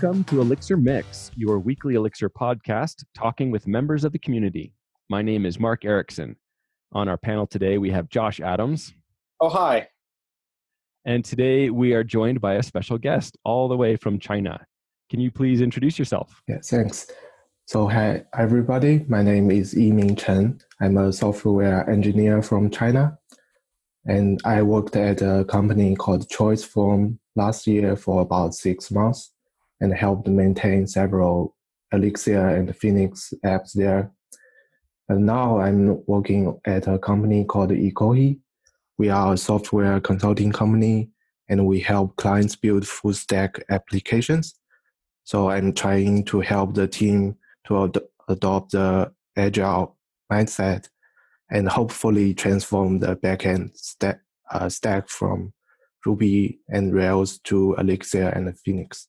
Welcome to Elixir Mix, your weekly Elixir podcast, talking with members of the community. My name is Mark Ericksen. On our panel today, we have Josh Adams. Oh, hi. And today we are joined by a special guest all the way from China. Can you please introduce yourself? Yeah, thanks. So, hi, everybody. My name is Yiming Chen. I'm a software engineer from China. And I worked at a company called ChoiceForm last year for about six months and helped maintain several Elixir and Phoenix apps there. And now I'm working at a company called Ekohi. We are a software consulting company and we help clients build full stack applications. So I'm trying to help the team to ad- adopt the agile mindset and hopefully transform the backend stack, uh, stack from Ruby and Rails to Elixir and Phoenix.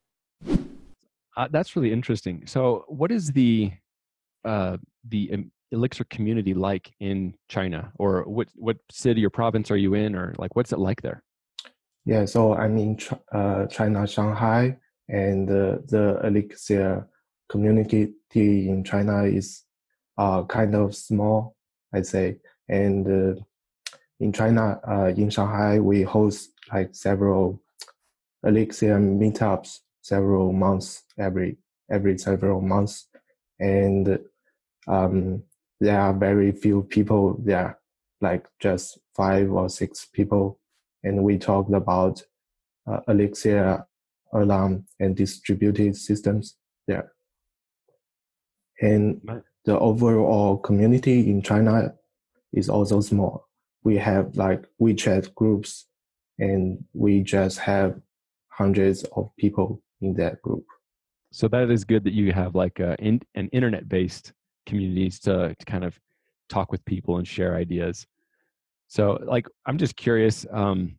Uh, that's really interesting. So, what is the uh, the Elixir community like in China, or what what city or province are you in, or like what's it like there? Yeah, so I'm in uh, China, Shanghai, and the Elixir community in China is uh, kind of small, I'd say. And uh, in China, uh, in Shanghai, we host like several Elixir meetups several months every every several months, and um, there are very few people there, like just five or six people, and we talked about uh, Elixir, Alarm, and distributed systems there. And the overall community in China is also small. We have like WeChat groups, and we just have hundreds of people in that group. So that is good that you have like a, in, an internet-based communities to, to kind of talk with people and share ideas. So, like, I'm just curious um,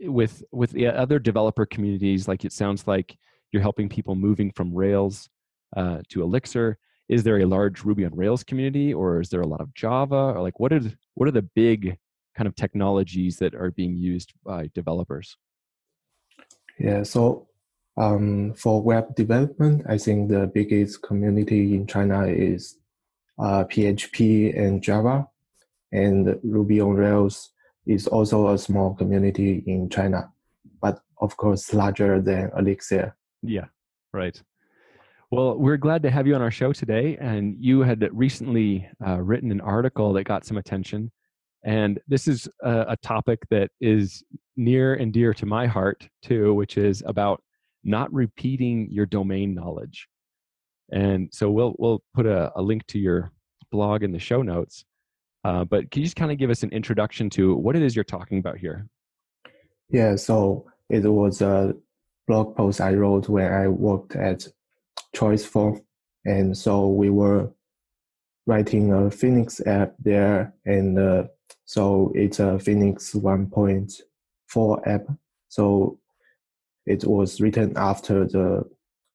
with with the other developer communities. Like, it sounds like you're helping people moving from Rails uh, to Elixir. Is there a large Ruby on Rails community, or is there a lot of Java, or like what are what are the big kind of technologies that are being used by developers? Yeah, so um, for web development, I think the biggest community in China is uh, PHP and Java, and Ruby on Rails is also a small community in China, but of course larger than Elixir. Yeah, right. Well, we're glad to have you on our show today. And you had recently uh, written an article that got some attention. And this is a, a topic that is near and dear to my heart, too, which is about not repeating your domain knowledge. And so we'll we'll put a, a link to your blog in the show notes. Uh, but can you just kind of give us an introduction to what it is you're talking about here? Yeah, so it was a blog post I wrote when I worked at ChoiceForm, and so we were writing a Phoenix app there, and uh, so it's a Phoenix 1.4 app. So it was written after the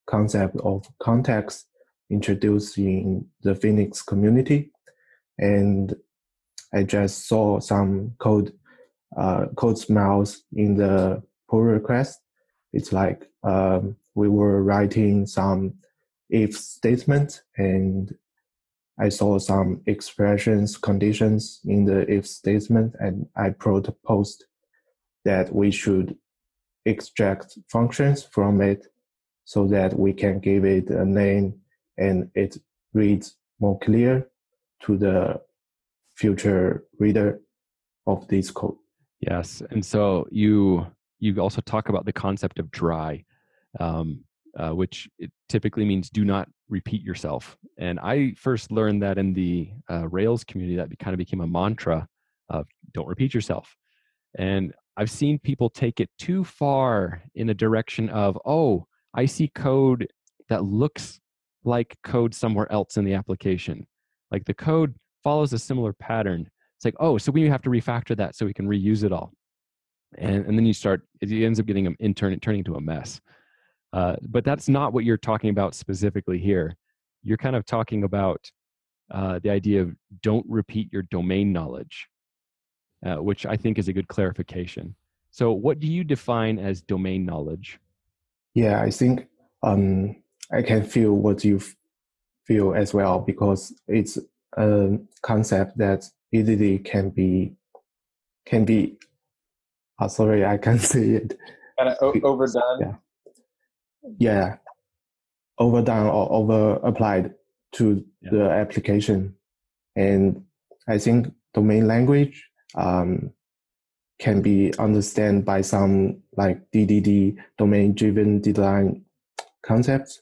concept of context introduced in the Phoenix community. And I just saw some code uh, code smells in the pull request. It's like um, we were writing some if statement and I saw some expressions conditions in the if statement and I proposed that we should extract functions from it so that we can give it a name and it reads more clear to the future reader of this code. Yes, and so you you also talk about the concept of dry, um, uh, which typically means do not repeat yourself. And I first learned that in the uh, Rails community, that kind of became a mantra of don't repeat yourself. And I've seen people take it too far in a direction of, oh, I see code that looks like code somewhere else in the application. Like the code follows a similar pattern. It's like, oh, so we have to refactor that so we can reuse it all. And, and then you start, it ends up getting an intern, turning into a mess. Uh, but that's not what you're talking about specifically here. You're kind of talking about uh, the idea of don't repeat your domain knowledge, uh, which I think is a good clarification. So, what do you define as domain knowledge? Yeah, I think um, I can feel what you feel as well because it's a concept that easily can be can be. Oh, sorry, I can't say it. Kind of overdone. Yeah. Yeah, overdone or over applied to yeah. the application, and I think domain language um, can be understood by some like DDD domain driven design concepts.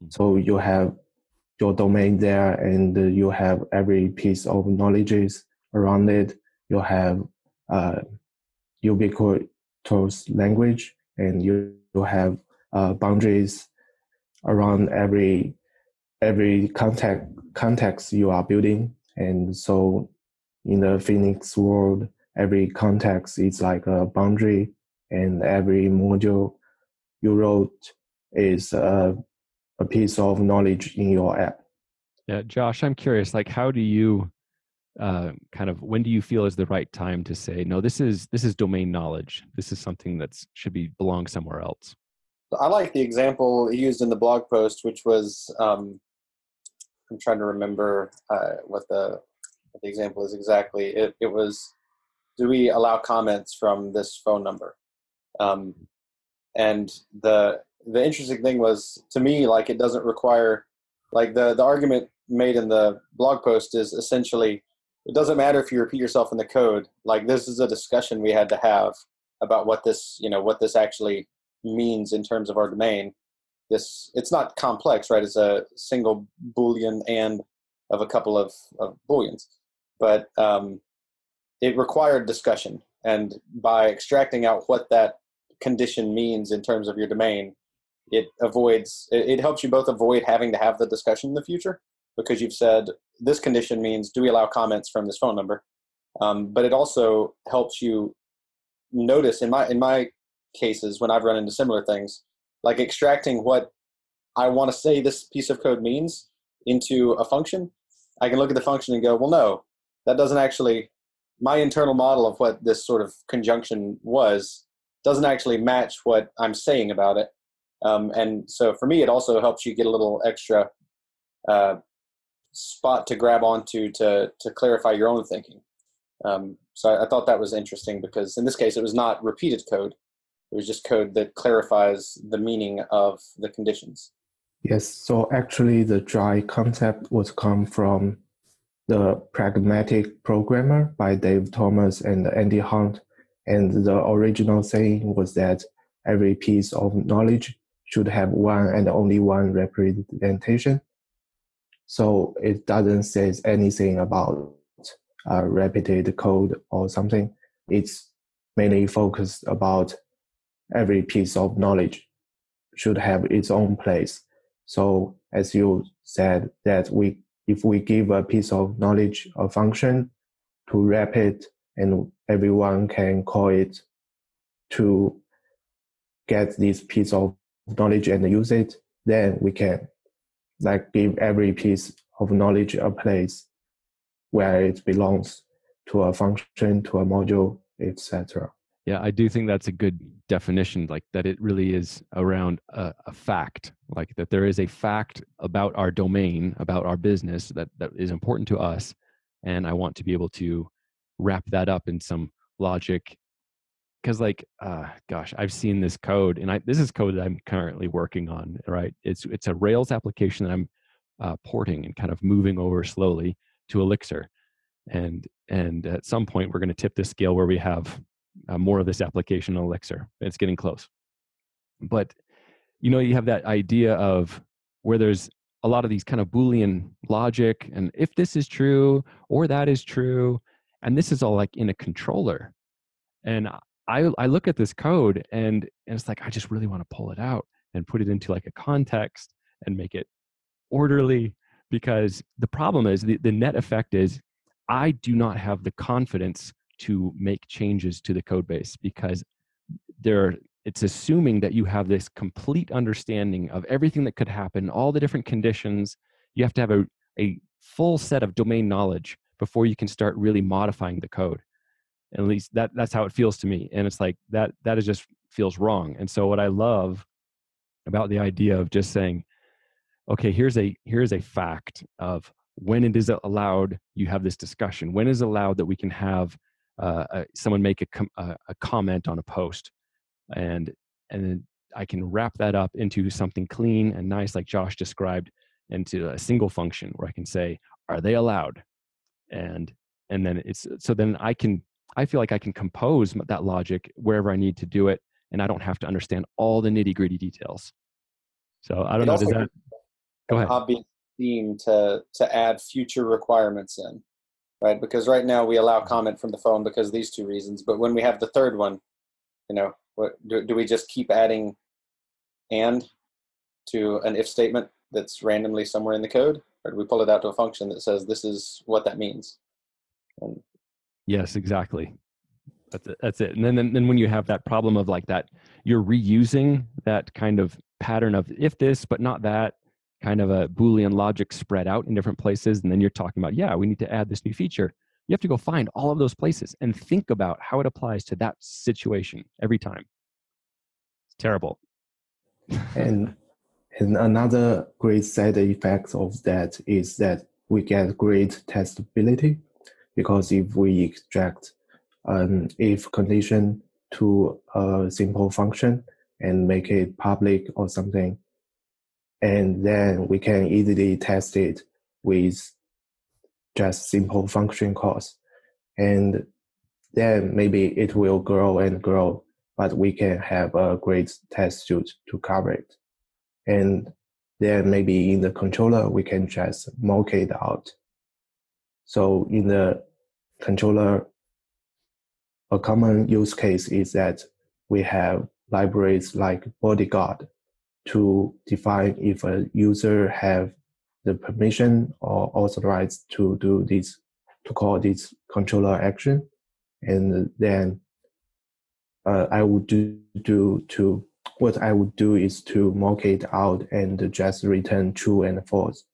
Hmm. So you have your domain there and you have every piece of knowledge around it. You have uh, ubiquitous language and you, you have uh, boundaries around every every context context you are building. And so in the Phoenix world, every context is like a boundary and every module you wrote is a, a piece of knowledge in your app. Yeah, Josh, I'm curious, like how do you uh, kind of when do you feel is the right time to say no this is this is domain knowledge this is something that should be belong somewhere else i like the example he used in the blog post which was um, i'm trying to remember uh, what the what the example is exactly it, it was do we allow comments from this phone number? Um, and the the interesting thing was to me like it doesn't require like the the argument made in the blog post is essentially it doesn't matter if you repeat yourself in the code like this is a discussion we had to have about what this you know what this actually means in terms of our domain. This it's not complex right? It's a single boolean and of a couple of, of booleans but um, it required discussion. And by extracting out what that condition means in terms of your domain it avoids it, it helps you both avoid having to have the discussion in the future because you've said this condition means do we allow comments from this phone number? Um, but it also helps you notice in my in my cases when i've run into similar things like extracting what i want to say this piece of code means into a function i can look at the function and go well no that doesn't actually my internal model of what this sort of conjunction was doesn't actually match what i'm saying about it um, and so for me, it also helps you get a little extra uh, spot to grab onto to to clarify your own thinking. Um, so I, I, thought that was interesting because in this case, it was not repeated code; it was just code that clarifies the meaning of the conditions. Yes. So actually, the dry concept would come from the pragmatic programmer by Dave Thomas and Andy Hunt, and the original saying was that every piece of knowledge should have one and only one representation. So it doesn't say anything about uh, repeated code or something. It's mainly focused about every piece of knowledge should have its own place. So as you said, that we if we give a piece of knowledge a function to wrap it, and everyone can call it to get this piece of knowledge and use it, then we can like give every piece of knowledge a place where it belongs to a function, to a module, etc. Yeah, I do think that's a good definition, like that it really is around a, a, fact, like that there is a fact about our domain, about our business that, that is important to us. And I want to be able to wrap that up in some logic because like uh gosh i've seen this code and i this is code that i'm currently working on right it's it's a rails application that i'm uh, porting and kind of moving over slowly to Elixir. And and at some point, we're going to tip this scale where we have uh, more of this application Elixir. It's getting close. But you know, you have that idea of where there's a lot of these kind of Boolean logic, and if this is true or that is true, and this is all like in a controller. And I I look at this code and, and it's like I just really want to pull it out and put it into like a context and make it orderly because the problem is the, the net effect is I do not have the confidence to make changes to the code base because there it's assuming that you have this complete understanding of everything that could happen, all the different conditions. You have to have a, a full set of domain knowledge before you can start really modifying the code. at least that that's how it feels to me. And it's like that that is just feels wrong. And so what I love about the idea of just saying, okay, here's a here's a fact of when it is allowed you have this discussion when is allowed that we can have uh, uh, someone make a, com- a, a, comment on a post and and then i can wrap that up into something clean and nice like josh described into a single function where i can say are they allowed? And and then it's so then i can i feel like i can compose that logic wherever i need to do it and i don't have to understand all the nitty gritty details. So i don't it know does that go ahead. obvious theme to to add future requirements in right? Because right now we allow mm-hmm. comment from the phone because these two reasons but when we have the third one you know what do, do we just keep adding and to an if statement that's randomly somewhere in the code or do we pull it out to a function that says this is what that means? And yes exactly. That's it that's it. And then, then then when you have that problem of like that you're reusing that kind of pattern of if this but not that kind of a Boolean logic spread out in different places. And then you're talking about, yeah, we need to add this new feature. You have to go find all of those places and think about how it applies to that situation every time. It's terrible. and and another great side effect of that is that we get great testability because if we extract an if condition to a simple function and make it public or something, and then we can easily test it with just simple function calls. And then maybe it will grow and grow but we can have a great test suite to cover it. And then maybe in the controller we can just mock it out. So in the controller a common use case is that we have libraries like bodyguard to define if a user have the permission or authorized to do this to call this controller action. And then uh, i would do, do to what i would do is to mock it out and just return true and false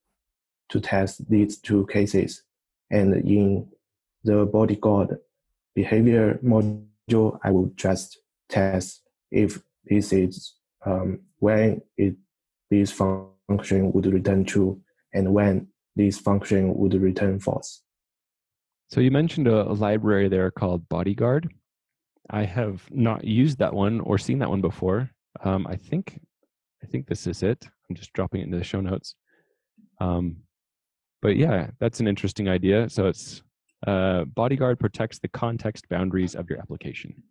to test these two cases. And in the bodyguard behavior module i will just test if this is um, when it, this function would return true and when this function would return false. So you mentioned a, a, library there called Bodyguard. I have not used that one or seen that one before. Um, I think I think this is it. I'm just dropping it into the show notes. Um, but yeah, that's an interesting idea. So it's uh, Bodyguard protects the context boundaries of your application.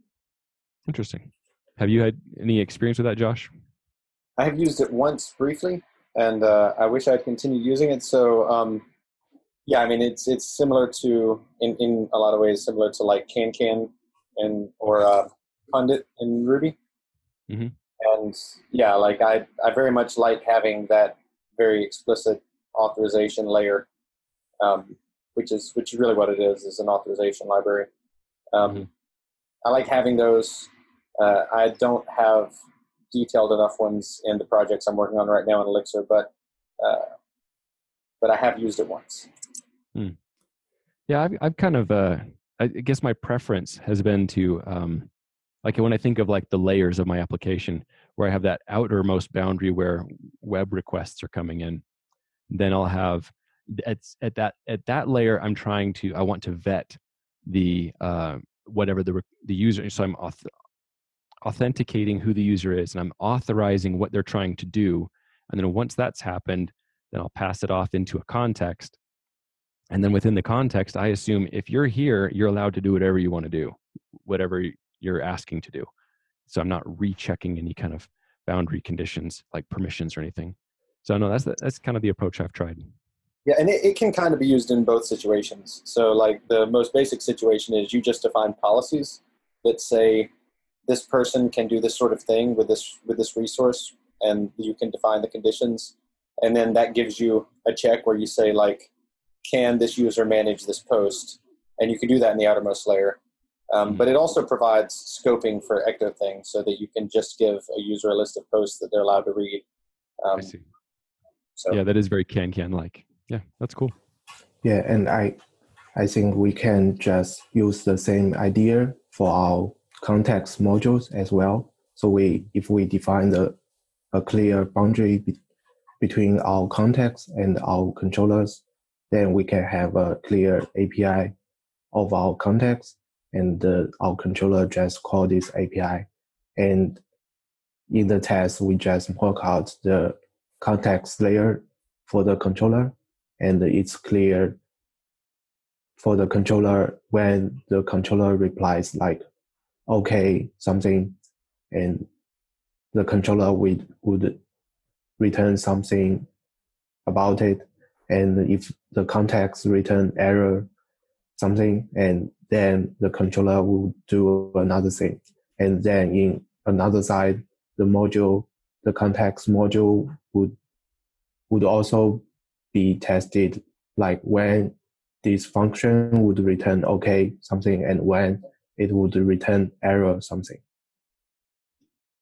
Interesting. Have you had any experience with that, Josh? I have used it once briefly, and uh, I wish I'd continued using it. So, um, yeah, I mean, it's it's similar to in, in a lot of ways similar to like CanCan and or uh, Pundit in Ruby. Mm-hmm. And yeah, like I I very much like having that very explicit authorization layer, um, which is which is really what it is is an authorization library. Um, mm-hmm. I like having those uh, I don't have detailed enough ones in the projects I'm working on right now in Elixir, but uh, but I have used it once. Hmm. Yeah, I've, I've kind of, uh, I guess my preference has been to, um, like when I think of like the layers of my application, where I have that outermost boundary where web requests are coming in, then I'll have at at that at that layer I'm trying to I want to vet the uh, whatever the the user. So I'm auth- authenticating who the user is and I'm authorizing what they're trying to do. And then once that's happened, then I'll pass it off into a context. And then within the context, I assume if you're here, you're allowed to do whatever you want to do, whatever you're asking to do. So I'm not rechecking any kind of boundary conditions like permissions or anything. So no, that's the, that's kind of the approach I've tried. Yeah, and it, it can kind of be used in both situations. So like the most basic situation is you just define policies that say this person can do this sort of thing with this with this resource and you can define the conditions. And then that gives you a check where you say like can this user manage this post? And you can do that in the outermost layer. Um, but it also provides scoping for ecto things so that you can just give a user a list of posts that they're allowed to read. Um, I see. so yeah that is very CanCan like yeah that's cool. Yeah and i i think we can just use the same idea for our context modules as well. So we, if we define the, a clear boundary be, between our context and our controllers, then we can have a clear API of our context and uh, our controller just call this API. And in the test, we just work out the context layer for the controller and it's clear for the controller when the controller replies like okay something and the controller would, would return something about it. And if the context return error something and then the controller will do another thing. And then in another side the module the context module would would also be tested. Like when this function would return okay something and when it would return error or something.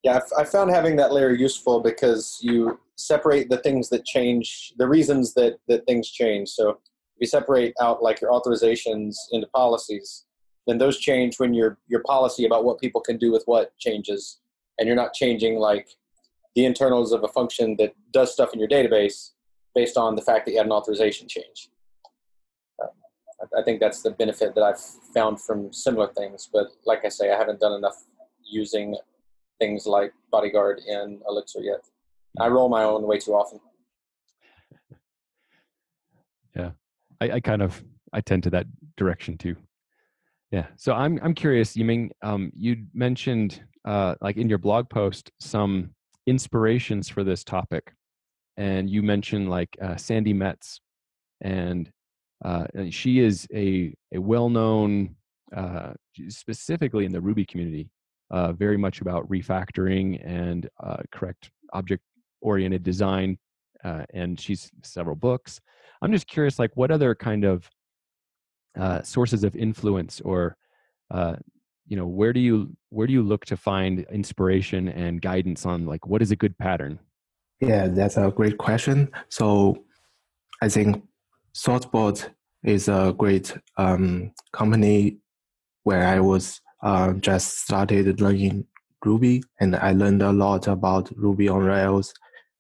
Yeah, I found having that layer useful because you separate the things that change, the reasons that, that things change. So if you separate out like your authorizations into policies, then those change when your your policy about what people can do with what changes, and you're not changing like the internals of a function that does stuff in your database based on the fact that you had an authorization change. I think that's the benefit that I've found from similar things. But like I say, I haven't done enough using things like Bodyguard in Elixir yet. I roll my own way too often. Yeah, I, I kind of I tend to that direction too. Yeah. So I'm I'm curious. You mean um, you mentioned uh, like in your blog post some inspirations for this topic, and you mentioned like uh, Sandi Metz and uh, she is a, a well-known, uh, specifically in the Ruby community, uh, very much about refactoring and uh, correct object-oriented design. Uh, and she's several books. I'm just curious, like, what other kind of uh, sources of influence, or you know, where do you where do you look to find inspiration and guidance on like what is a good pattern? Yeah, that's a great question. So, I think ThoughtBot is a great um, company where I was uh, just started learning Ruby, and I learned a lot about Ruby on Rails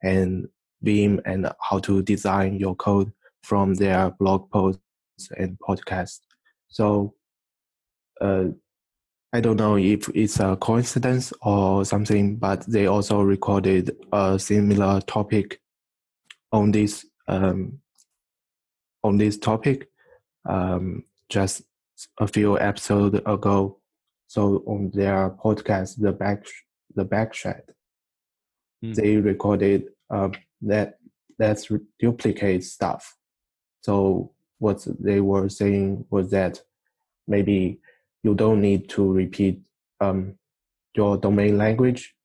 and Vim and how to design your code from their blog posts and podcasts. So, uh, I don't know if it's a coincidence or something, but they also recorded a similar topic on this um, on this topic um, just a few episodes ago. So on their podcast, the back the Bikeshed, mm. they recorded uh, that that's duplicate stuff. So what they were saying was that maybe you don't need to repeat um, your domain language,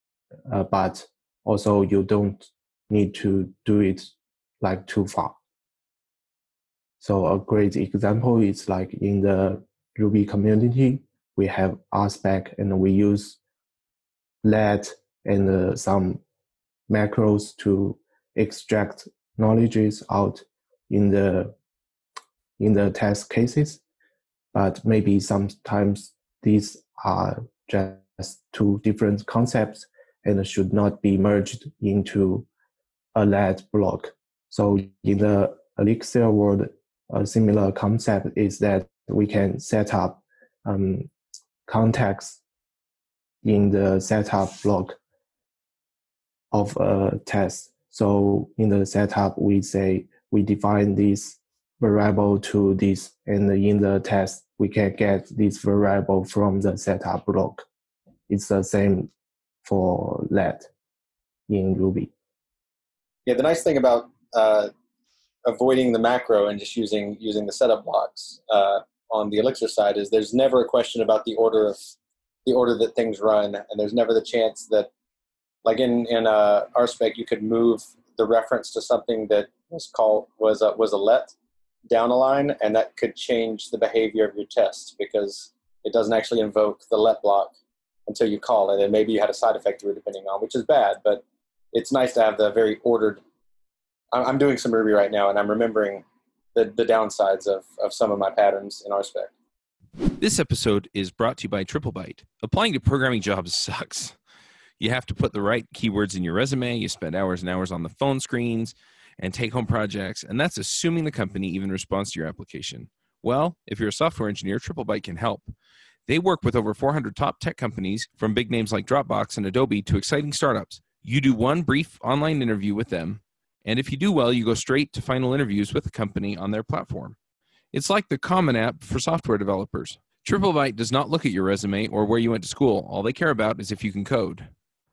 uh, but also you don't need to do it like too far. So a great example is like in the Ruby community, we have RSpec and we use let and uh, some macros to extract knowledges out in the in the test cases. But maybe sometimes these are just two different concepts and should not be merged into a let block. So in the Elixir world, a similar concept is that we can set up um, context in the setup block of a test. So in the setup, we say we define this variable to this, and in the test, we can get this variable from the setup block. It's the same for let in Ruby. Yeah, the nice thing about uh, avoiding the macro and just using using the setup blocks uh, on the Elixir side is there's never a question about the order of the order that things run, and there's never the chance that, like in in uh, RSpec, you could move the reference to something that was called was a, was a let down a line, and that could change the behavior of your test because it doesn't actually invoke the let block until you call it, and maybe you had a side effect through it depending on, which is bad, but it's nice to have the very ordered. I'm doing some Ruby right now, and I'm remembering the, the downsides of, of some of my patterns in RSpec. This episode is brought to you by TripleByte. Applying to programming jobs sucks. You have to put the right keywords in your resume. You spend hours and hours on the phone screens and take home projects, and that's assuming the company even responds to your application. Well, if you're a software engineer, TripleByte can help. They work with over 400 top tech companies, from big names like Dropbox and Adobe to exciting startups. You do one brief online interview with them, and if you do well, you go straight to final interviews with the company on their platform. It's like the Common App for software developers. TripleByte does not look at your resume or where you went to school. All they care about is if you can code.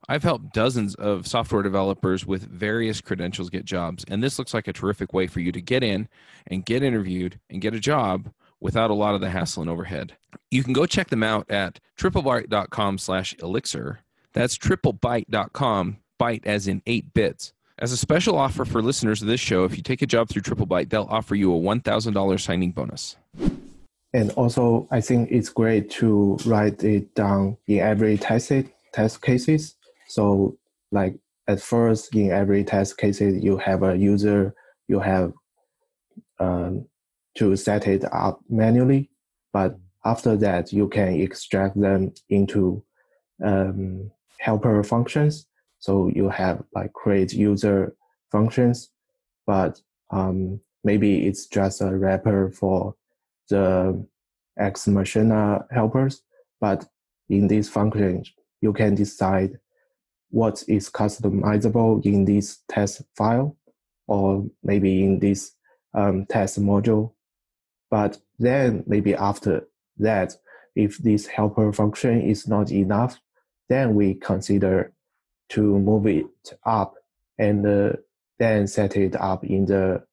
I've helped dozens of software developers with various credentials get jobs, and this looks like a terrific way for you to get in and get interviewed and get a job without a lot of the hassle and overhead. You can go check them out at triplebyte.com slash elixir. That's triplebyte.com, byte as in eight bits. As a special offer for listeners of this show, if you take a job through TripleByte, they'll offer you a $1,000 signing bonus. And also, I think it's great to write it down in every test, test cases. So, like at first, in every test cases, you have a user, you have um, to set it up manually. But after that, you can extract them into um, helper functions. So you have like create user functions, but um, maybe it's just a wrapper for the Ex Machina helpers. But in these functions, you can decide what is customizable in this test file or maybe in this um, test module but then maybe after that, if this helper function is not enough, then we consider to move it up and uh, then set it up in the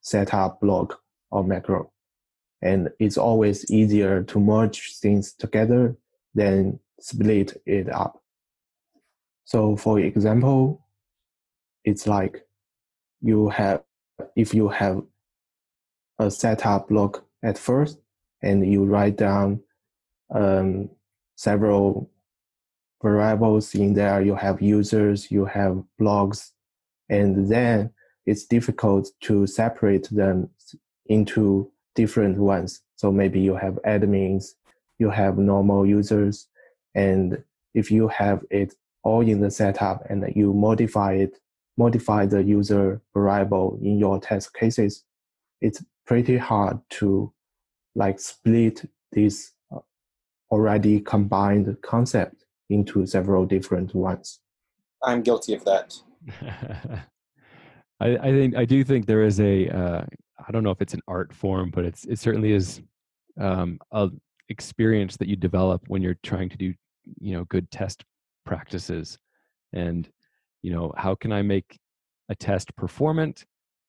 setup block or macro. And it's always easier to merge things together than split it up. So for example, it's like you have, if you have a setup block at first, and you write down um, several variables in there. You have users, you have blogs, and then it's difficult to separate them into different ones. So maybe you have admins, you have normal users, and if you have it all in the setup and you modify it, modify the user variable in your test cases, it's pretty hard to like split this uh, already combined concept into several different ones. I'm guilty of that. I, I, think I do think there is a uh, I don't know if it's an art form, but it's it certainly is um, a experience that you develop when you're trying to do you know good test practices, and you know how can I make a test performant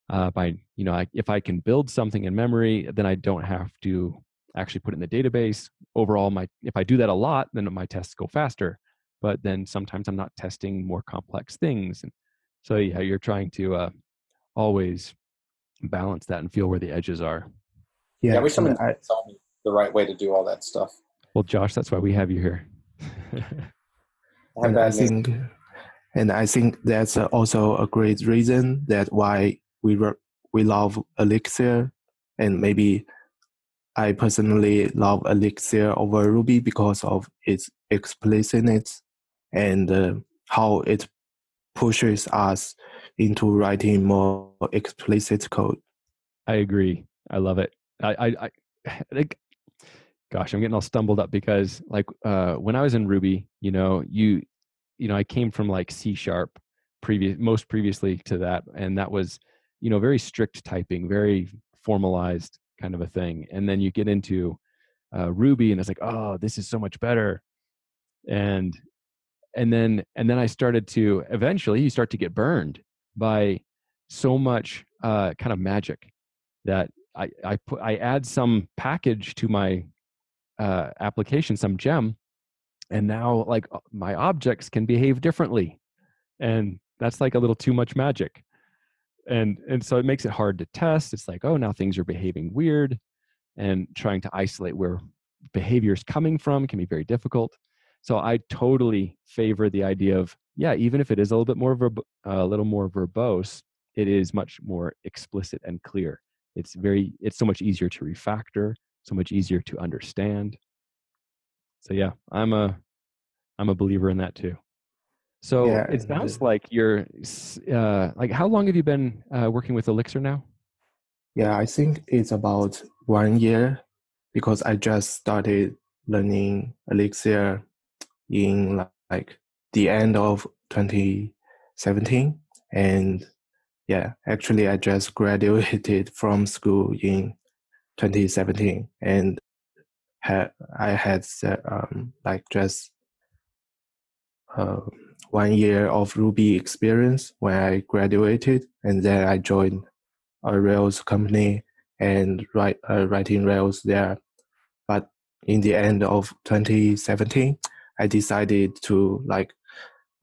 uh, by you know I, if i can build something in memory then i don't have to actually put it in the database. Overall my if i do that a lot then my tests go faster but then sometimes i'm not testing more complex things and so yeah you're trying to uh, always balance that and feel where the edges are. Yeah, yeah i wish someone I, tell me the right way to do all that stuff. Well josh that's why we have you here. And i think and i think that's also a great reason that why we we love Elixir, and maybe I personally love Elixir over Ruby because of its explicitness and uh, how it pushes us into writing more explicit code. I agree. I love it. I, I, I think, gosh, I'm getting all stumbled up because like uh, when I was in Ruby, you know, you, you know, I came from like C sharp previous most previously to that, and that was you know very strict typing, very formalized kind of a thing. And then you get into uh, Ruby, and it's like, oh, this is so much better. And and then and then I started to eventually you start to get burned by so much uh, kind of magic that I I put I add some package to my uh, application, some gem, and now like uh, my objects can behave differently, and that's like a little too much magic, and and so it makes it hard to test. It's like oh now things are behaving weird, and trying to isolate where behavior is coming from can be very difficult. So I totally favor the idea of yeah, even if it is a little bit more verb- a little more verbose, it is much more explicit and clear. It's very it's so much easier to refactor, so much easier to understand. So yeah, I'm a I'm a believer in that too. So Yeah, it sounds like you're uh, like how long have you been uh, working with Elixir now? Yeah, I think it's about one year because I just started learning Elixir in like the end of 2017. And yeah, actually, I just graduated from school in 2017 and had I had um, like just uh, one year of Ruby experience when I graduated, and then I joined a Rails company and write uh, writing Rails there. But in the end of 2017, I decided to like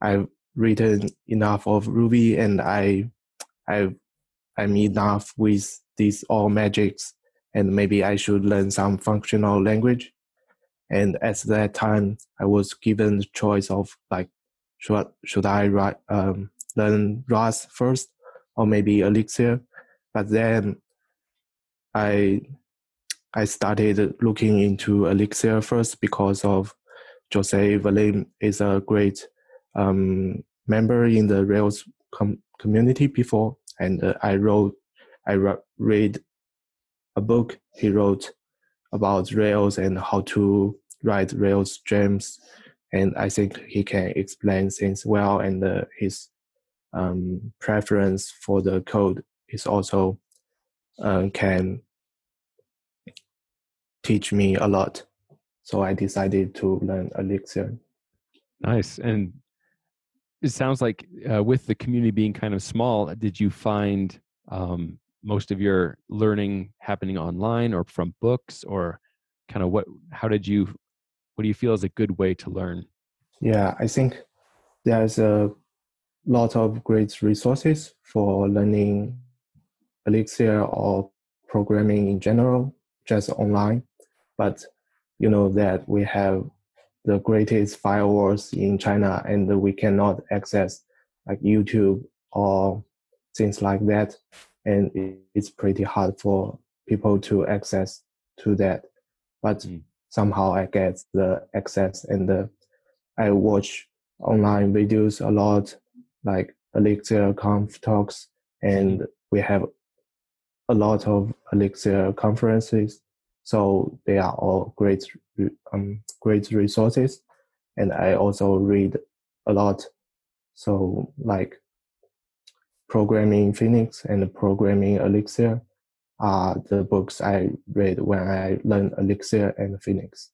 I've written enough of Ruby and I I I'm enough with these all magics and maybe I should learn some functional language. And at that time, I was given the choice of like should should I write um, learn Rust first or maybe Elixir? But then I I started looking into Elixir first because of Jose Valim is a great um, member in the Rails com- community before, and uh, I wrote I re- read a book he wrote about Rails and how to write Rails gems, and I think he can explain things well, and uh, his um, preference for the code is also uh, can teach me a lot. So I decided to learn Elixir. Nice. And it sounds like uh, with the community being kind of small, did you find um, most of your learning happening online or from books or kind of what, how did you, what do you feel is a good way to learn? Yeah, I think there's a lot of great resources for learning Elixir or programming in general, just online. But you know that we have the greatest firewalls in China and we cannot access like YouTube or things like that. And it's pretty hard for people to access to that. But Mm. Somehow I get the access and the, I watch online videos a lot, like Elixir Conf talks, and we have a lot of Elixir conferences. So they are all great, um, great resources. And I also read a lot. So like programming Phoenix and programming Elixir are the books I read when I learned Elixir and Phoenix.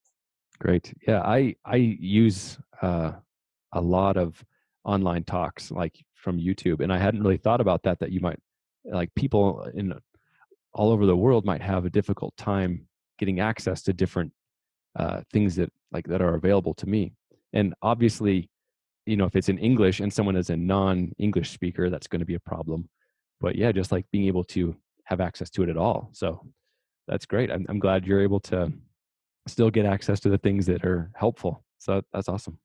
Great. Yeah, I I use uh, a lot of online talks like from YouTube, and I hadn't really thought about that. That you might like people in all over the world might have a difficult time getting access to different uh, things that like that are available to me. And obviously, you know, if it's in English and someone is a non-English speaker, that's going to be a problem. But yeah, just like being able to have access to it at all. So that's great. I'm, I'm glad you're able to still get access to the things that are helpful. So that's awesome.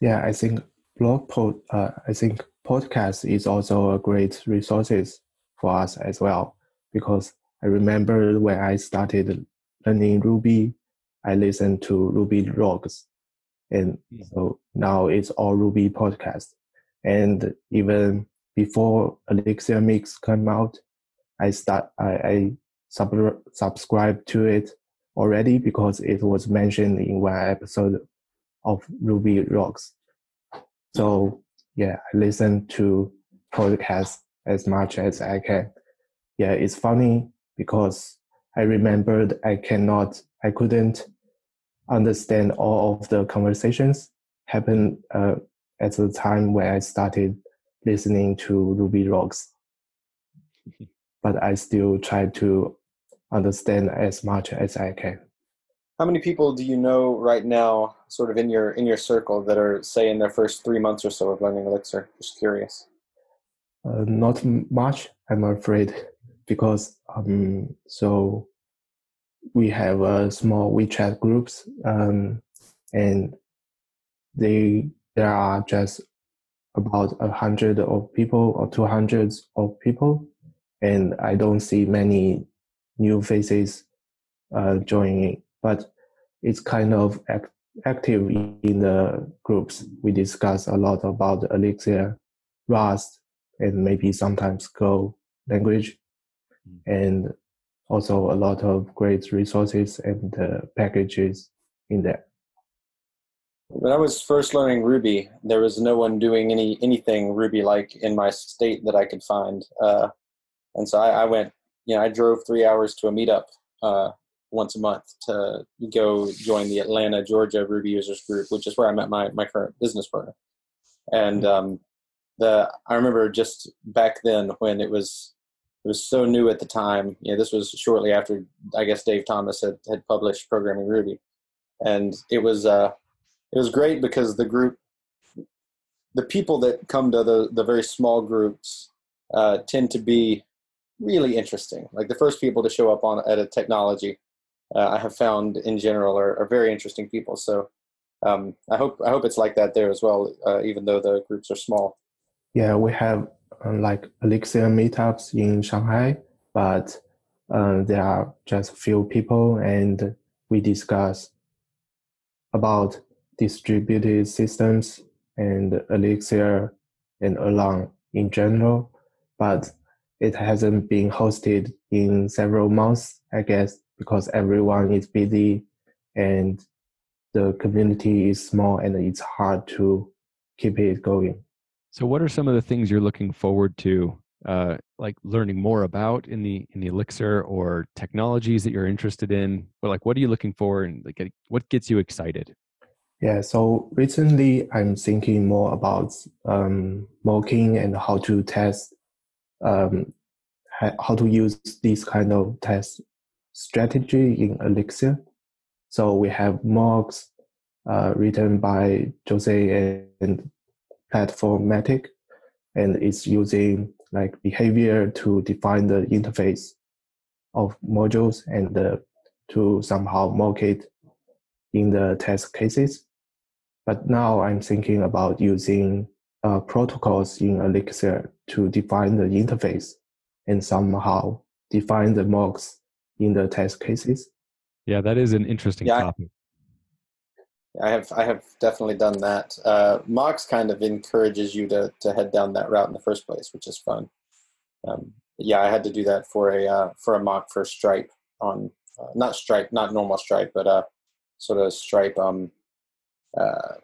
Yeah, I think blog pod, uh, I think podcast is also a great resources for us as well because I remember when I started learning Ruby, I listened to Ruby Rogues, and Mm. so now it's all Ruby podcast. And even before Elixir Mix came out, I start I, I sub, subscribed to it already because it was mentioned in one episode of Ruby Rogues. So yeah, I listen to podcasts as much as I can. Yeah, it's funny because I remembered I cannot, I couldn't understand all of the conversations happened uh, at the time when I started listening to Ruby Rogues. but I still try to understand as much as I can. How many people do you know right now, sort of in your in your circle, that are say in their first three months or so of learning Elixir? Just curious. Uh, not much, I'm afraid, because um, so we have a small WeChat groups, um, and they there are just about a hundred of people or two hundreds of people, and I don't see many new faces uh, joining. But it's kind of act- active in the groups. We discuss a lot about Elixir, Rust, and maybe sometimes Go language, mm. and also a lot of great resources and uh, packages in there. When I was first learning Ruby, there was no one doing any anything Ruby like in my state that I could find, uh, and so I, I, went. You know, I drove three hours to a meetup uh, once a month to go join the Atlanta, Georgia Ruby users group, which is where I met my my current business partner. And um, the I remember just back then when it was it was so new at the time. You know, this was shortly after I guess Dave Thomas had had published Programming Ruby, and it was uh, it was great because the group, the people that come to the, the very small groups uh, tend to be really interesting. Like the first people to show up on at a technology, uh, I have found in general are, are very interesting people. So um, I hope I hope it's like that there as well, uh, even though the groups are small. Yeah, we have uh, like Elixir meetups in Shanghai, but uh, there are just a few people, and we discuss about distributed systems and Elixir and Erlang in general, but it hasn't been hosted in several months, I guess, because everyone is busy and the community is small and it's hard to keep it going. So, what are some of the things you're looking forward to, uh, like learning more about in the in the Elixir or technologies that you're interested in? Or like, what are you looking for, and like, what gets you excited? Yeah, so recently I'm thinking more about um, mocking and how to test, um, how to use this kind of test strategy in Elixir. So we have Mox uh, written by Jose and Plataformatec, and it's using like behavior to define the interface of modules and uh, to somehow mock it in the test cases. But now I'm thinking about using uh, protocols in Elixir to define the interface and somehow define the Mox in the test cases. Yeah, that is an interesting yeah, topic. I have I have definitely done that. Uh, mocks kind of encourages you to to head down that route in the first place, which is fun. Um, yeah, I had to do that for a uh, for a mock for Stripe on uh, not Stripe, not normal Stripe, but uh, sort of Stripe um, uh,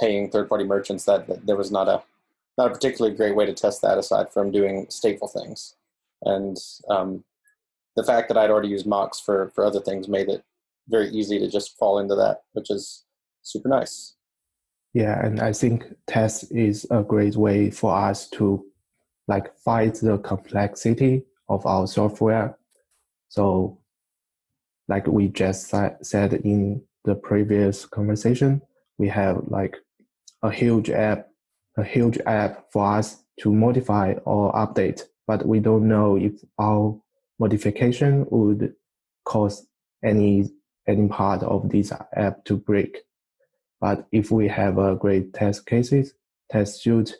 paying third party merchants that, that, there was not a not a particularly great way to test that aside from doing stateful things. And um, the fact that i'd already used mocks for for other things made it very easy to just fall into that which is super nice. Yeah and i think test is a great way for us to like fight the complexity of our software. So like we just said in the previous conversation we have like a huge app, a huge app for us to modify or update, but we don't know if our modification would cause any any part of this app to break. But if we have a great test cases, test suite,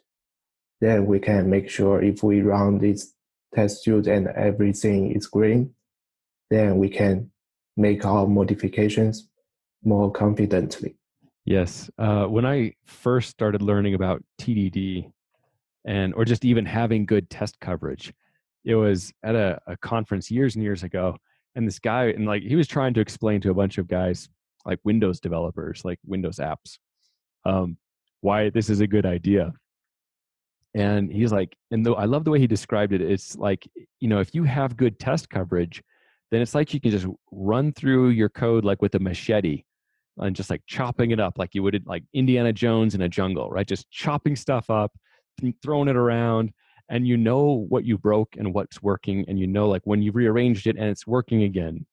then we can make sure if we run this test suite and everything is green, then we can make our modifications more confidently. Yes. Uh, when I first started learning about TDD and or just even having good test coverage, it was at a, a conference years and years ago. And this guy, and like he was trying to explain to a bunch of guys, like Windows developers, like Windows apps, um, why this is a good idea. and he's like and though i love the way he described it it's like you know if you have good test coverage then it's like you can just run through your code like with a machete and just like chopping it up like you would like indiana jones in a jungle right? Just chopping stuff up throwing it around and you know what you broke and what's working and you know like when you rearranged it and it's working again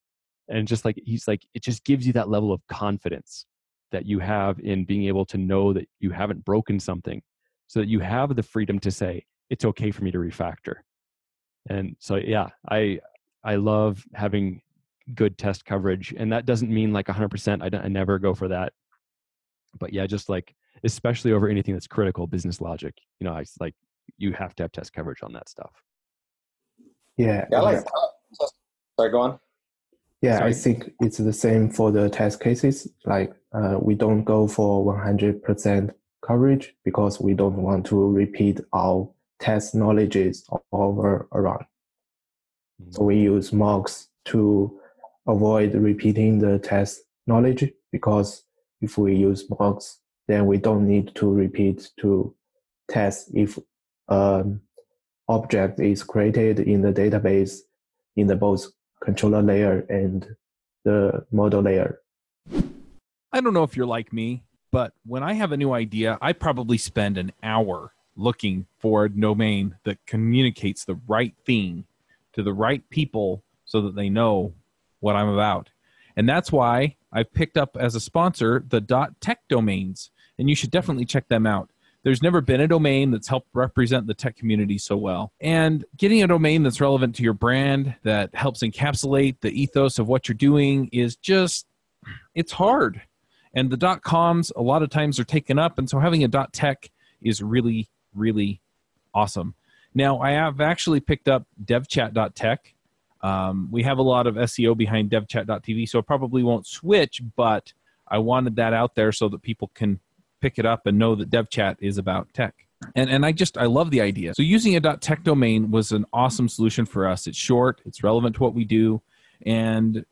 and just like he's like it just gives you that level of confidence that you have in being able to know that you haven't broken something so that you have the freedom to say it's okay for me to refactor. And so yeah i i love having good test coverage and that doesn't mean like 100% I, I never go for that but yeah just like especially over anything that's critical business logic you know i like you have to have test coverage on that stuff Yeah, Yeah, I like uh, that. Sorry, go on. yeah. I think it's the same for the test cases. Like uh, we don't go for 100% coverage because we don't want to repeat our test knowledges over around. So we use mocks to avoid repeating the test knowledge because if we use mocks, then we don't need to repeat to test if an object is created in the database in the both controller layer and the model layer. I don't know if you're like me, but when I have a new idea, I probably spend an hour looking for a domain that communicates the right thing to the right people so that they know what I'm about. And that's why I've picked up as a sponsor the .tech domains, and you should definitely check them out. There's never been a domain that's helped represent the tech community so well. And getting a domain that's relevant to your brand, that helps encapsulate the ethos of what you're doing is just, it's hard. And the dot coms a lot of times are taken up. And so having a dot tech is really, really awesome. Now, I have actually picked up devchat.tech. Um, we have a lot of SEO behind devchat.tv, so it probably won't switch, but I wanted that out there so that people can pick it up and know that devchat is about tech. And, and I just, I love the idea. So using a .tech domain was an awesome solution for us. It's short, it's relevant to what we do, and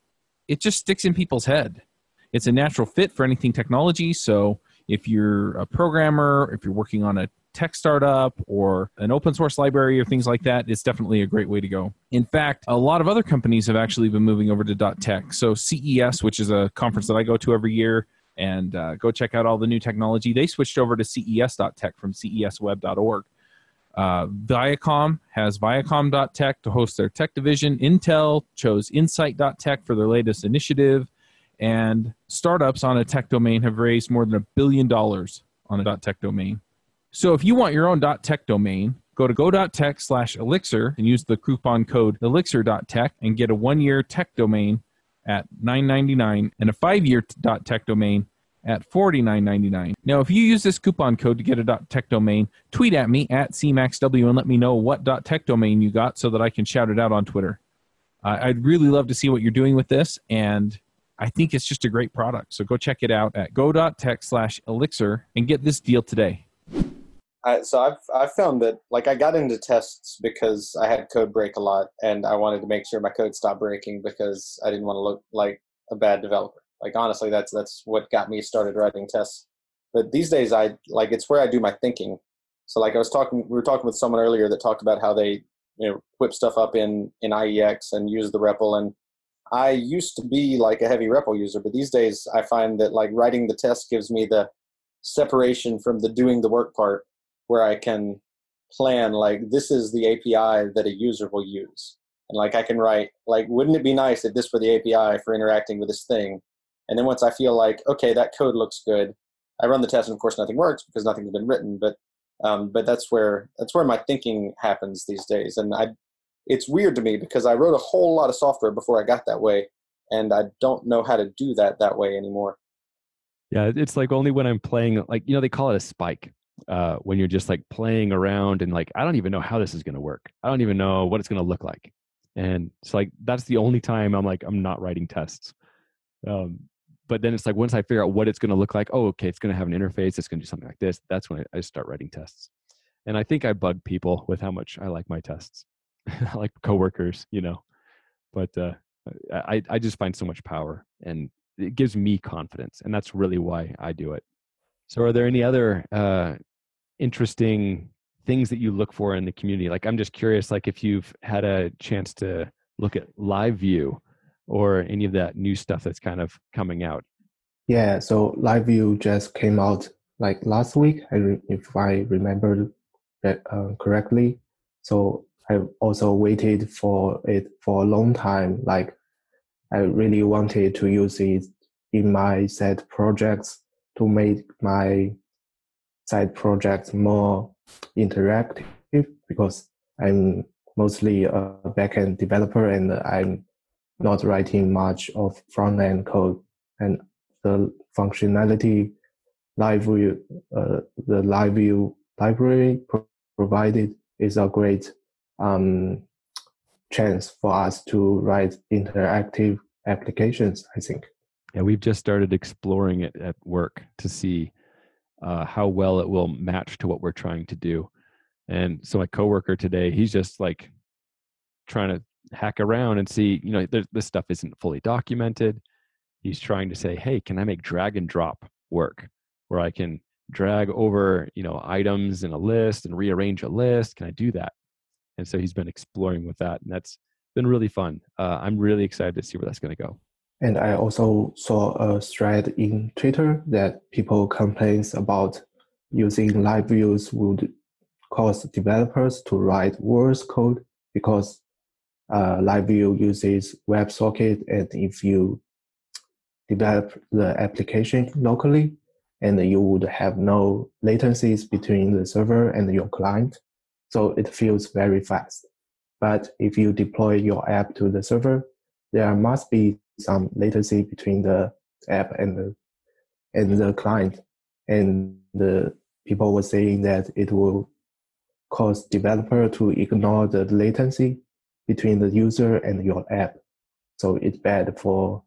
it just sticks in people's head. It's a natural fit for anything technology. So if you're a programmer, if you're working on a tech startup or an open source library or things like that, it's definitely a great way to go. In fact, a lot of other companies have actually been moving over to .tech. So CES, which is a conference that I go to every year, and uh, go check out all the new technology. They switched over to CES.tech from CESweb.org. Uh, Viacom has Viacom.tech to host their tech division. Intel chose Insight.tech for their latest initiative. And startups on a tech domain have raised more than a billion dollars on a .tech domain. So if you want your own .tech domain, go to go.tech slash elixir and use the coupon code elixir.tech and get a one-year tech domain at $9.99 and a five-year .tech domain at $49.99. Now, if you use this coupon code to get a .tech domain, tweet at me at cmaxw and let me know what .tech domain you got so that I can shout it out on Twitter. Uh, I'd really love to see what you're doing with this, and I think it's just a great product. So go check it out at go.tech slash elixir and get this deal today. I, so I've I've found that like I got into tests because I had code break a lot, and I wanted to make sure my code stopped breaking because I didn't want to look like a bad developer. Like honestly, that's that's what got me started writing tests. But these days, I like it's where I do my thinking. So like I was talking, we were talking with someone earlier that talked about how they you know whip stuff up in in IEX and use the REPL. And I used to be like a heavy REPL user, but these days I find that like writing the test gives me the separation from the doing the work part where I can plan like this is the API that a user will use. And like I can write like wouldn't it be nice if this were the API for interacting with this thing? And then once I feel like okay that code looks good, I run the test and of course nothing works because nothing's been written. But um, but that's where that's where my thinking happens these days. And I it's weird to me because I wrote a whole lot of software before I got that way, and I don't know how to do that that way anymore. Yeah, it's like only when I'm playing, like, you know, they call it a spike uh, when you're just like playing around and like, I don't even know how this is going to work. I don't even know what it's going to look like. And it's like, that's the only time I'm like, I'm not writing tests. Um, but then it's like, once I figure out what it's going to look like, oh, okay, it's going to have an interface, it's going to do something like this. That's when I, start writing tests. And I think I bug people with how much I like my tests, I like coworkers, you know. But uh, I, I just find so much power and it gives me confidence and that's really why i do it so are there any other uh, interesting things that you look for in the community. Like I'm just curious, like if you've had a chance to look at live view or any of that new stuff that's kind of coming out. Yeah, so live view just came out like last week, if I remember that uh, correctly. So I also waited for it for a long time. Like I really wanted to use it in my set projects to make my side projects more interactive because I'm mostly a backend developer and I'm not writing much of front end code. And the functionality live view uh, the live view library pro- provided is a great um, chance for us to write interactive applications i think. Yeah we've just started exploring it at work to see uh, how well it will match to what we're trying to do. And so my coworker today, he's just like trying to hack around and see, you know, this stuff isn't fully documented. He's trying to say, hey, can I make drag and drop work where I can drag over, you know, items in a list and rearrange a list? Can I do that? And so he's been exploring with that, and that's been really fun. Uh, I'm really excited to see where that's going to go. And I also saw a thread in Twitter that people complains about using live views would cause developers to write worse code because uh, live view uses WebSocket, and if you develop the application locally, and you would have no latencies between the server and your client, so it feels very fast. But if you deploy your app to the server, there must be some latency between the app and the and the client. And the people were saying that it will cause developer to ignore the latency between the user and your app. So it's bad for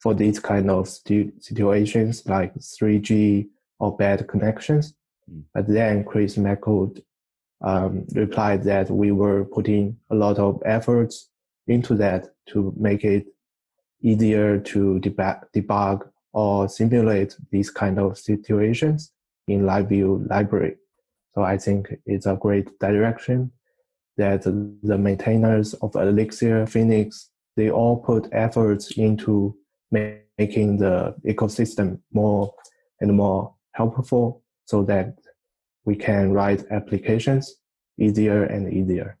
for these kind of stu- situations like 3G or bad connections. Mm. But then Chris McCord um, replied that we were putting a lot of efforts into that to make it easier to debug, or simulate these kind of situations in live view library. So I think it's a great direction that the maintainers of Elixir, Phoenix, they all put efforts into making the ecosystem more and more helpful so that we can write applications easier and easier.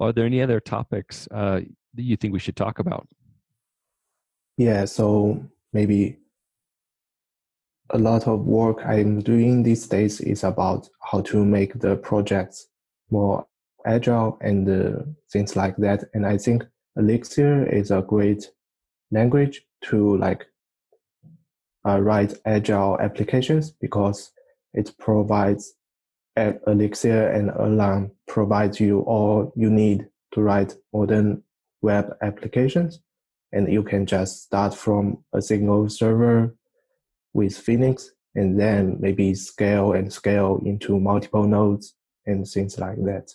Are there any other topics uh, that you think we should talk about? Yeah, so maybe a lot of work I'm doing these days is about how to make the projects more agile and uh, things like that. And I think Elixir is a great language to like uh, write agile applications because it provides Elixir and Erlang provides you all you need to write modern web applications and you can just start from a single server with Phoenix and then maybe scale and scale into multiple nodes and things like that.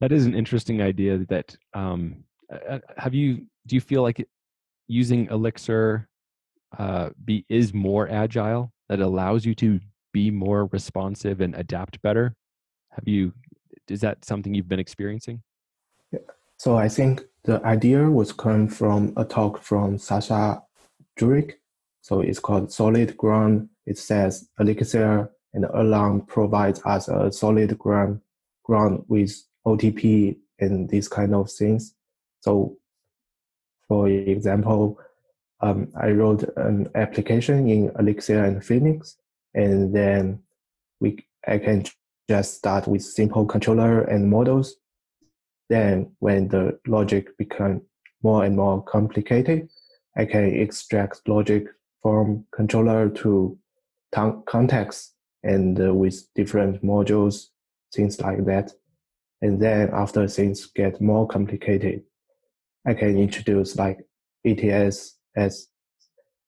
That is an interesting idea. That um, uh, uh, have you? Do you feel like using Elixir uh, be is more agile? That allows you to be more responsive and adapt better. Have you? Is that something you've been experiencing? Yeah. So I think the idea was come from a talk from Saša Jurić. So it's called Solid Ground. It says Elixir and Erlang provides us a solid ground, ground with OTP and these kind of things. So for example, um, I wrote an application in Elixir and Phoenix, and then we I can just start with simple controller and models then when the logic become more and more complicated, I can extract logic from controller to context and uh, with different modules, things like that. And then after things get more complicated, I can introduce like ETS as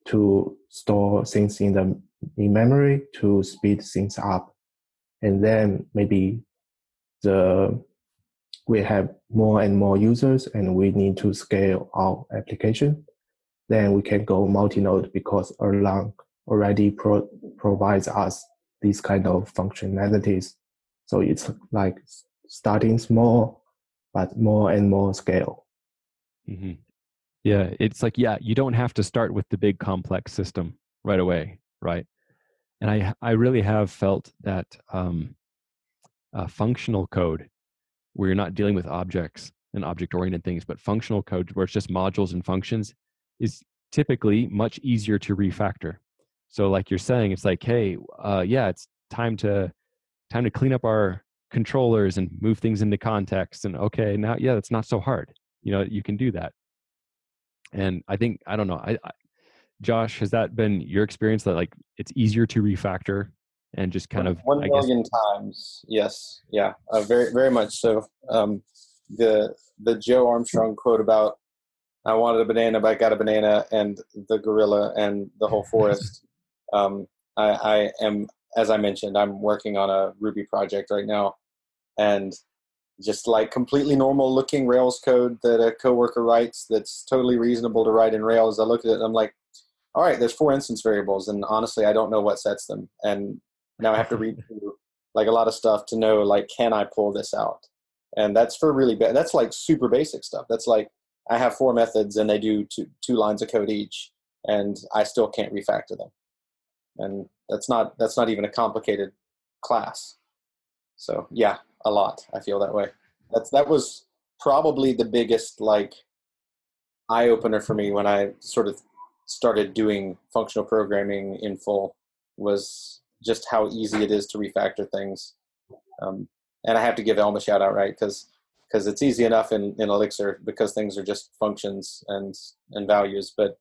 to store things in the in memory to speed things up. And then maybe the we have more and more users and we need to scale our application, then we can go multi-node because Erlang already pro- provides us these kind of functionalities So it's like starting small, but more and more scale. hmm Yeah, it's like yeah, you don't have to start with the big complex system right away, right? And I I really have felt that um, uh, functional code, where you're not dealing with objects and object oriented things, but functional code where it's just modules and functions, is typically much easier to refactor. So like you're saying, it's like hey, uh, yeah, it's time to time to clean up our controllers and move things into context and okay now yeah it's not so hard you know you can do that and i think i don't know I, I josh has that been your experience that like it's easier to refactor and just kind of one I guess, million times. Yes, yeah, uh, very very much so. Um, the the Joe Armstrong quote about I wanted a banana, but I got a banana, and the gorilla and the whole forest. um, I, I am, as I mentioned, I'm working on a Ruby project right now, and just like completely normal looking Rails code that a coworker writes that's totally reasonable to write in Rails. I look at it and I'm like, all right, there's four instance variables, and honestly, I don't know what sets them, and now I have to read through like a lot of stuff to know like can I pull this out, and that's for really bad. That's like super basic stuff. That's like I have four methods and they do two two lines of code each, and I still can't refactor them, and that's not that's not even a complicated class. So yeah, a lot. I feel that way. That's that was probably the biggest like eye opener for me when I sort of started doing functional programming in full was just how easy it is to refactor things. Um, and I have to give Elm a shout out, right? Because because it's easy enough in, in Elixir because things are just functions and and values, but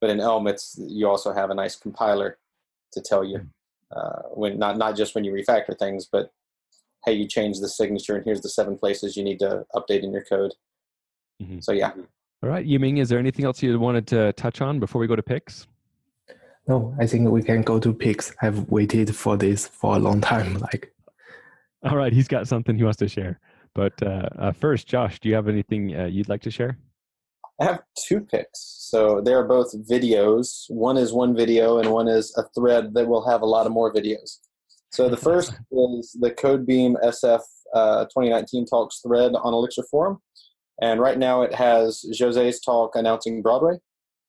but in Elm it's you also have a nice compiler to tell you uh, when not not just when you refactor things, but hey, you changed the signature and here's the seven places you need to update in your code. Mhm. So yeah, all right yiming is there anything else you wanted to touch on before we go to picks No, I think we can go to picks. I've waited for this for a long time. Like, all right he's got something he wants to share but uh, uh, first josh do you have anything uh, you'd like to share I have two picks. So they are both videos. One is one video, and one is a thread that will have a lot of more videos. So the first is the CodeBeam SF uh, 2019 Talks thread on Elixir Forum. And right now it has Jose's talk announcing Broadway,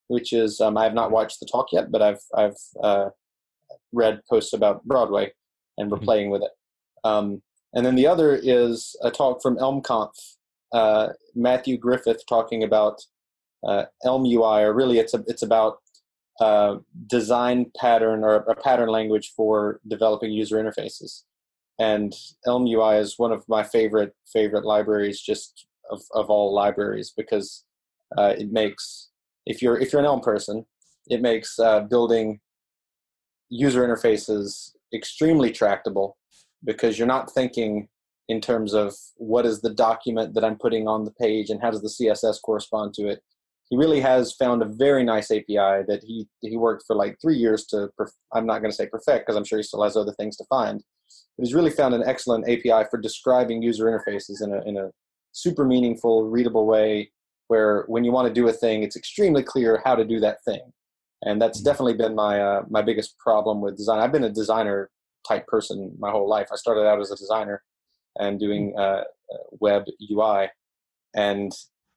which is, um, I have not watched the talk yet, but I've, I've uh, read posts about Broadway and we're Mhm. playing with it. Um, and then the other is a talk from ElmConf, uh, Matthew Griffith talking about uh, Elm UI, or really it's a, it's about uh, design pattern or a pattern language for developing user interfaces. And Elm UI is one of my favorite favorite libraries, just of, of all libraries, because uh, it makes if you're if you're an Elm person, it makes uh, building user interfaces extremely tractable because you're not thinking in terms of what is the document that I'm putting on the page and how does the CSS correspond to it. He really has found a very nice API that he he worked for like three years to. Perf- I'm not going to say perfect because I'm sure he still has other things to find. But he's really found an excellent API for describing user interfaces in a in a super meaningful, readable way. Where when you want to do a thing, it's extremely clear how to do that thing, and that's definitely been my uh, my biggest problem with design. I've been a designer type person my whole life. I started out as a designer and doing uh, web UI, and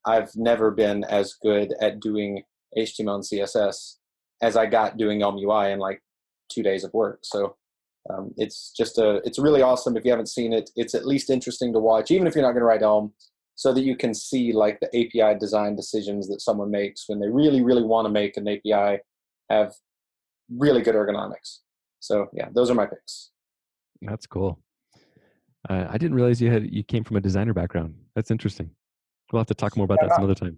I've never been as good at doing HTML and CSS as I got doing Elm UI in like two days of work. So um, it's just a it's really awesome. If you haven't seen it, it's at least interesting to watch, even if you're not going to write Elm, so that you can see like the API design decisions that someone makes when they really really want to make an API have really good ergonomics. So yeah, those are my picks. That's cool. Uh, I didn't realize you had you came from a designer background. That's interesting. We'll have to talk more about that some other time.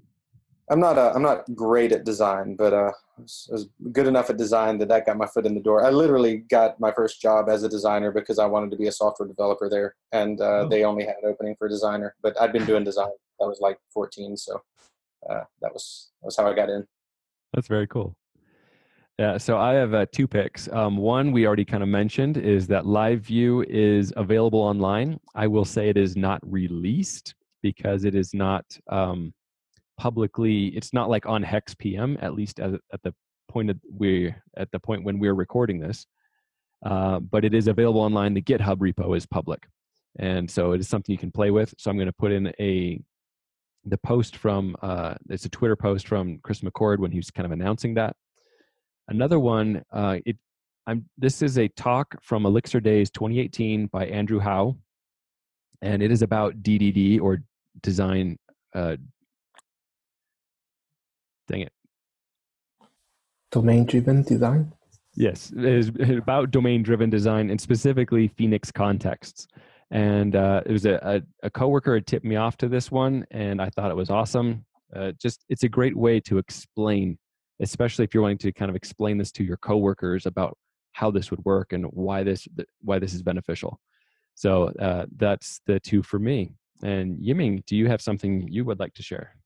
I'm not uh, I'm not great at design, but uh, I was, I was good enough at design that that got my foot in the door. I literally got my first job as a designer because I wanted to be a software developer there, and uh, Oh. they only had an opening for a designer. But I'd been doing design. I was like 14, so uh, that was that was how I got in. That's very cool. Yeah, so I have uh, two picks. Um, one we already kind of mentioned is that Live View is available online. I will say it is not released because it is not um, publicly. It's not like on Hex PM at least at, at the point of we at the point when we're recording this. Uh, but it is available online. The GitHub repo is public. and so it is something you can play with. So I'm going to put in a the post from uh, it's a Twitter post from Chris McCord when he was kind of announcing that. Another one, uh, it I'm this is a talk from ElixirDaze 2018 by Andrew Hao, and it is about DDD or design. Uh, dang it. Domain driven design. Yes, it is about domain driven design and specifically Phoenix contexts. And uh, it was a, a, a coworker had tipped me off to this one, and I thought it was awesome. Uh, just it's a great way to explain, especially if you're wanting to kind of explain this to your coworkers about how this would work and why this why this is beneficial. So uh, that's the two for me. And Yiming, do you have something you would like to share?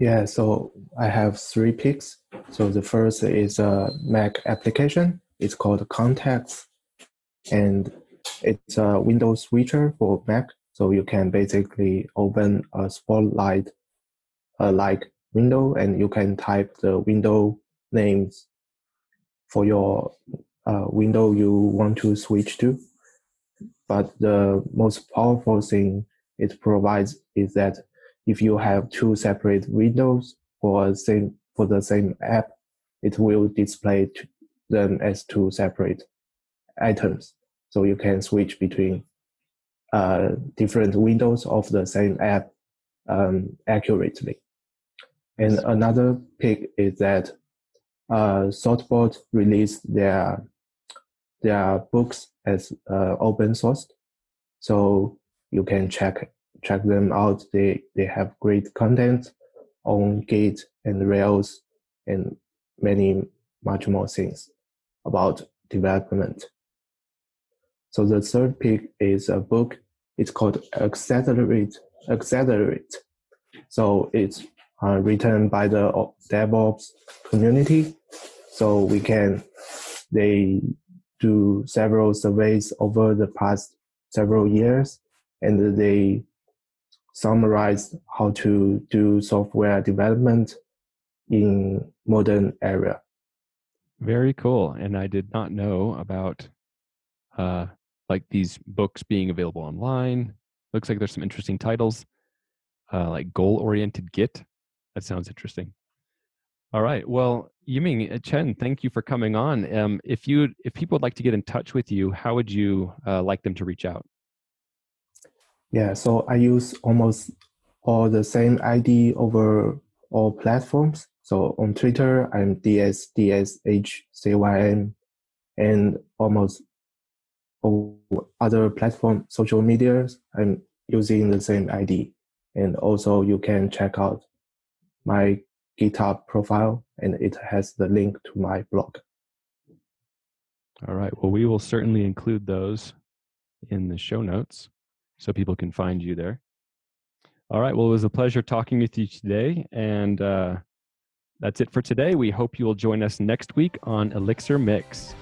Yeah, so I have three picks. So the first is a Mac application. It's called Contexts, and it's a window switcher for Mac. So you can basically open a Spotlight uh, like window, and you can type the window names for your uh, window you want to switch to. But the most powerful thing it provides is that if you have two separate windows for same for the same app, it will display them as two separate items. So you can switch between uh, different windows of the same app um, accurately. And another pick is that uh, Thoughtbot released their their books as uh, open source, so you can check check them out. They they have great content on Git and Rails and many much more things about development. So the third pick is a book. It's called Accelerate. Accelerate. So it's uh, written by the DevOps community. So we can, they do several surveys over the past several years and they summarize how to do software development in modern era. Very cool. And I did not know about uh, like these books being available online. Looks like there's some interesting titles, uh, like goal oriented Git. That sounds interesting. All right. Well, Yiming uh, Chen, thank you for coming on. Um, if you if people would like to get in touch with you, how would you uh, like them to reach out? Yeah, so I use almost all the same ID over all platforms. So on Twitter, I'm DS DSHCYM, and almost all other platform social medias, I'm using the same ID. And also you can check out my GitHub profile and it has the link to my blog. All right. Well, we will certainly include those in the show notes so people can find you there. All right. Well, it was a pleasure talking with you today. And uh, that's it for today. We hope you will join us next week on Elixir Mix.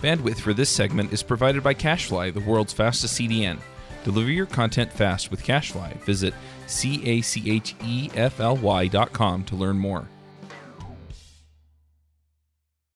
Bandwidth for this segment is provided by CacheFly, the world's fastest CDN. Deliver your content fast with CacheFly. Visit C A C H E F L Y dot com to learn more.